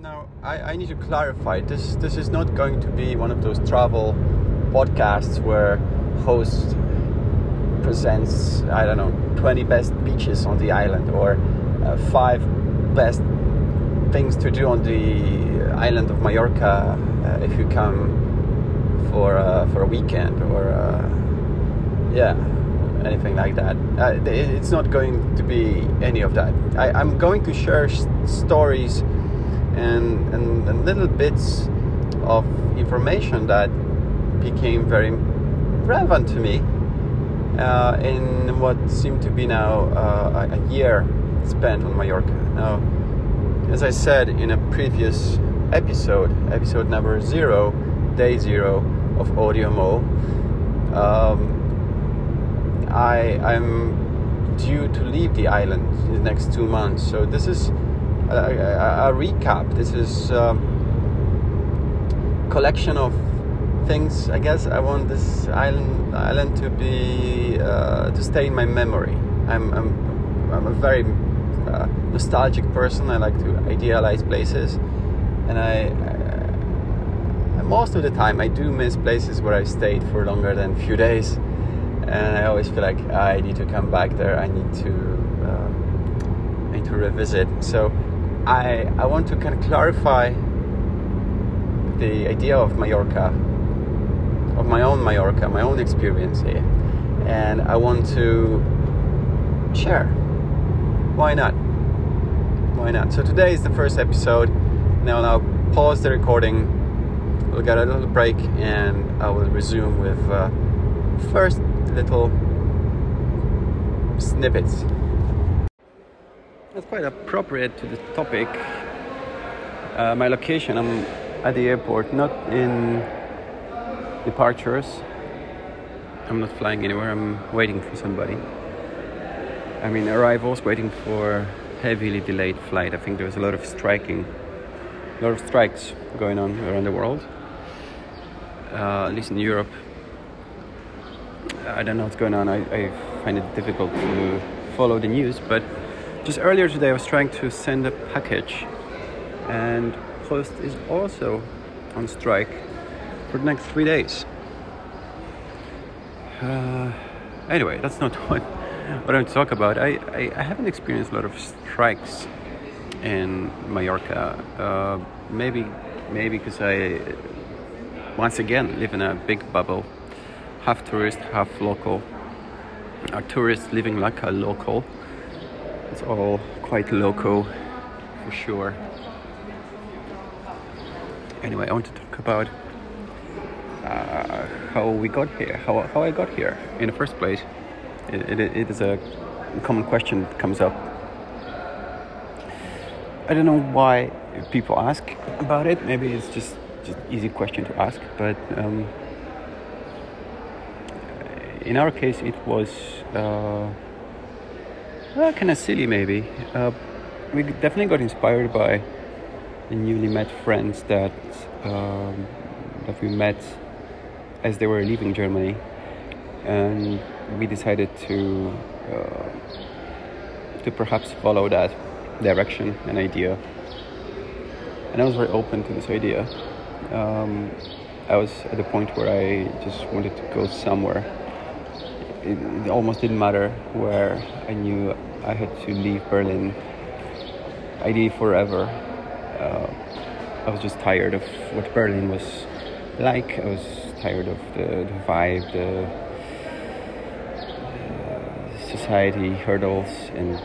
Now, I, I need to clarify this. This is not going to be one of those travel podcasts where host presents I don't know 20 best beaches on the island or uh, five best things to do on the island of Mallorca uh, if you come for uh, for a weekend or uh, yeah anything like that. Uh, it's not going to be any of that. I, am going to share stories and, and, and little bits of information that became very relevant to me uh, in what seemed to be now uh, a year spent on Mallorca. Now, as I said in a previous episode, episode number zero, day zero of Audio Mo, um, I I'm due to leave the island in the next two months. So this is a, a, a recap. This is um, collection of things. I guess I want this island island to be uh, to stay in my memory. I'm I'm, I'm a very uh, nostalgic person. I like to idealize places, and I, I, most of the time I do miss places where I stayed for longer than a few days and I always feel like I need to come back there. I need to um, I need to revisit. So I I want to kind of clarify the idea of Mallorca, of my own Mallorca, my own experience here, and I want to share. Why not? Why not? So today is the first episode. Now now pause the recording. We'll get a little break, and I will resume with uh, first little snippets. That's quite appropriate to the topic. Uh, my location, I'm at the airport, not in departures. I'm not flying anywhere, I'm waiting for somebody. I mean, arrivals, waiting for heavily delayed flight. I think there's a lot of striking, a lot of strikes going on around the world. Uh, at least in Europe, I don't know what's going on. I, I find it difficult to follow the news, but just earlier today I was trying to send a package, and Post is also on strike for the next three days. Uh, anyway, that's not what, what I want to talk about. I, I, I, haven't experienced a lot of strikes in Mallorca. Uh, maybe maybe because I once again live in a big bubble half tourist, half local. A tourist living like a local. It's all quite local for sure. Anyway, I want to talk about uh, how we got here, how, how I got here in the first place. It, it, it is a common question that comes up. I don't know why people ask about it. Maybe it's just just easy question to ask, but um, in our case, it was uh, well, kind of silly, maybe. Uh, we definitely got inspired by the newly met friends that um, that we met as they were leaving Germany, and we decided to uh, to perhaps follow that direction and idea. And I was very open to this idea. Um, I was at the point where I just wanted to go somewhere it, it almost didn't matter where I knew I had to leave Berlin, ideally forever. Uh, I was just tired of what Berlin was like. I was tired of the, the vibe, the uh, society hurdles, and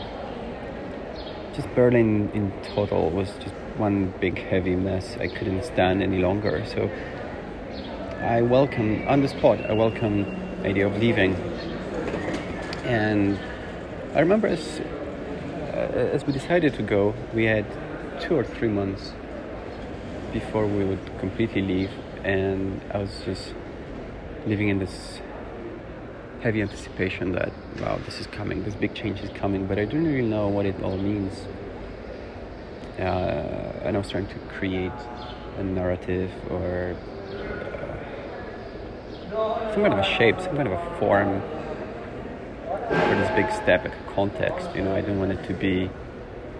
just Berlin in total was just one big heavy mess. I couldn't stand any longer. So I welcome on the spot. I welcome the idea of leaving and I remember as uh, as we decided to go, we had two or three months before we would completely leave, and I was just living in this heavy anticipation that wow, this is coming, this big change is coming, but I didn't really know what it all means. Uh, and I was trying to create a narrative or uh, some kind of a shape, some kind of a form for this big step, context. You know, I didn't want it to be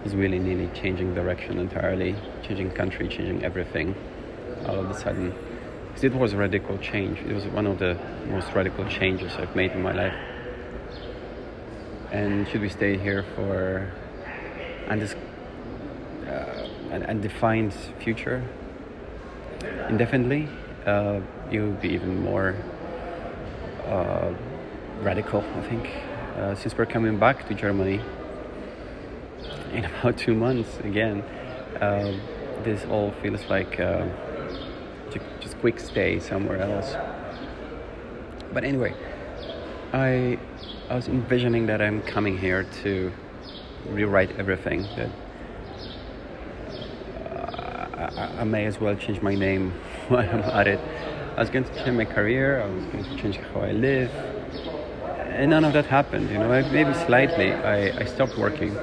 is really nearly changing direction entirely, changing country, changing everything all of a sudden. Because it was a radical change. It was one of the most radical changes I've made in my life. And should we stay here for undis- uh, an undefined future indefinitely, uh, you'll be even more uh, radical, I think. Uh, since we're coming back to Germany in about two months again, uh, this all feels like uh, just quick stay somewhere else. But anyway, I I was envisioning that I'm coming here to rewrite everything. That uh, I, I, may as well change my name while I'm at it. I was going to change my career. I was going to change how I live, and none of that happened. You know, maybe slightly. I, I stopped working.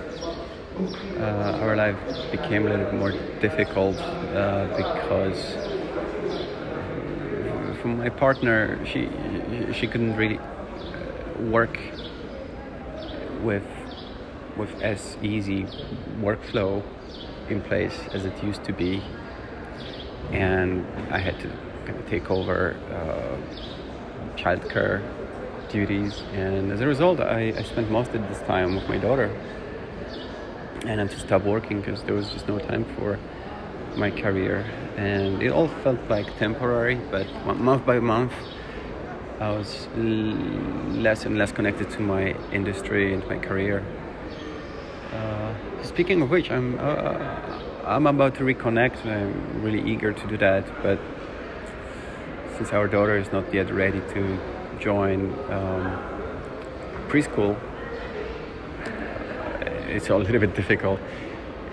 Uh, our life became a little bit more difficult uh, because from my partner, she she couldn't really work with with as easy workflow in place as it used to be, and I had to kind of take over uh, childcare duties, and as a result, I, I spent most of this time with my daughter, and I had to stop working because there was just no time for my career, and it all felt like temporary. But month by month, I was less and less connected to my industry and my career. Uh, speaking of which, I'm uh, I'm about to reconnect. I'm really eager to do that, but since our daughter is not yet ready to join um, preschool, it's a little bit difficult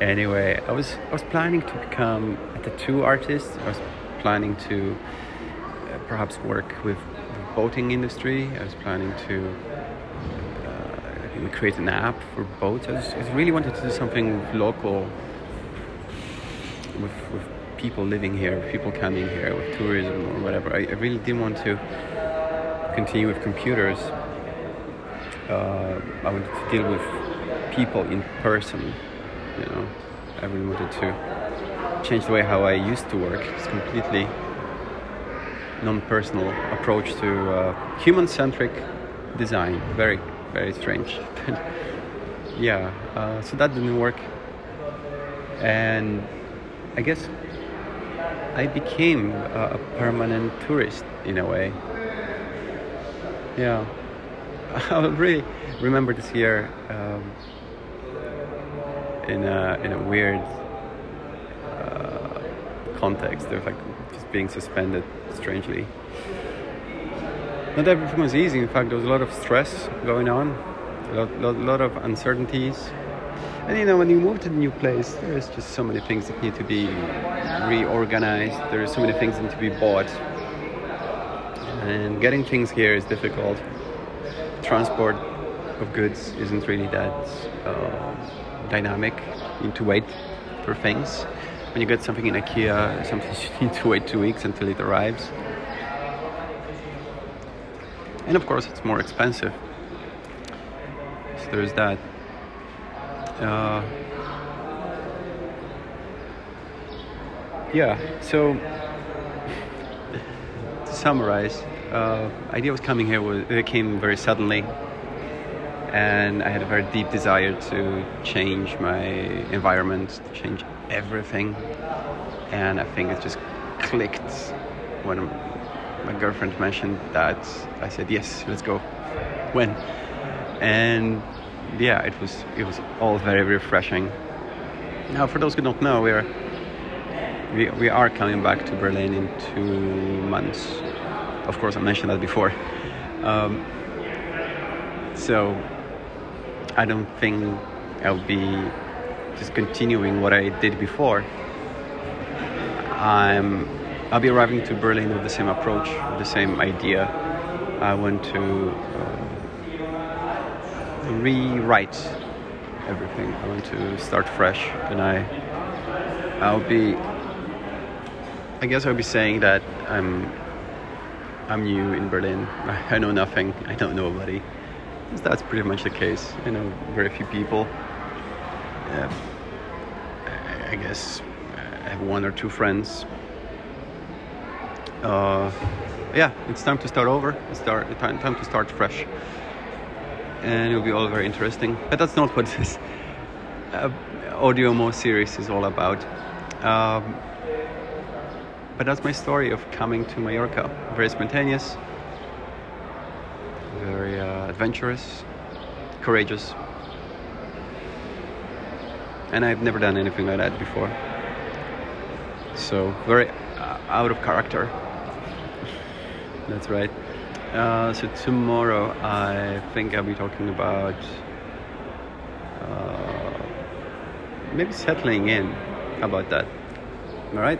anyway, I was I was planning to become a tattoo artist. I was planning to uh, perhaps work with the boating industry. I was planning to uh, create an app for boats. I, I, really wanted to do something local with, with people living here, people coming here, with tourism or whatever. I, I really didn't want to continue with computers. Uh, I wanted to deal with people in person you know I really wanted to change the way how I used to work. It's completely non-personal approach to uh, human-centric design. Very, very strange. yeah, uh, so that didn't work, and I guess I became a, a permanent tourist in a way. Yeah, I really remember this year. Um, in a in a weird uh, context. They're like just being suspended strangely. Not everything was easy. In fact, there was a lot of stress going on, a lot, lot, lot of uncertainties. And you know, when you move to the new place, there's just so many things that need to be reorganized. There are so many things that need to be bought. And getting things here is difficult. Transport of goods isn't really that uh, dynamic. You need to wait for things. When you get something in IKEA, sometimes you need to wait two weeks until it arrives. And of course, it's more expensive. So there's that. Uh, yeah, so summarize, uh, idea was coming here was it came very suddenly and I had a very deep desire to change my environment, to change everything. And I think it just clicked when my girlfriend mentioned that. I said, "Yes, let's go." When? And yeah, it was it was all very refreshing. Now, for those who don't know, we are we, we are coming back to Berlin in two months. Of course, I mentioned that before. Um, so I don't think I'll be just continuing what I did before. I'm I'll be arriving to Berlin with the same approach, the same idea. I want to uh, rewrite everything. I want to start fresh, and I I'll be I guess I'll be saying that I'm I'm new in Berlin. I know nothing. I don't know nobody that's pretty much the case. I know very few people. Yeah. I guess I have one or two friends. Uh, yeah, it's time to start over. It's start, time, time to start fresh. And it'll be all very interesting. But that's not what this uh, audio More series is all about. Um, but that's my story of coming to Mallorca. Very spontaneous, very uh, adventurous, courageous. And I've never done anything like that before. So, very uh, out of character. That's right. Uh, so tomorrow, I think I'll be talking about uh, maybe settling in. About that? All right.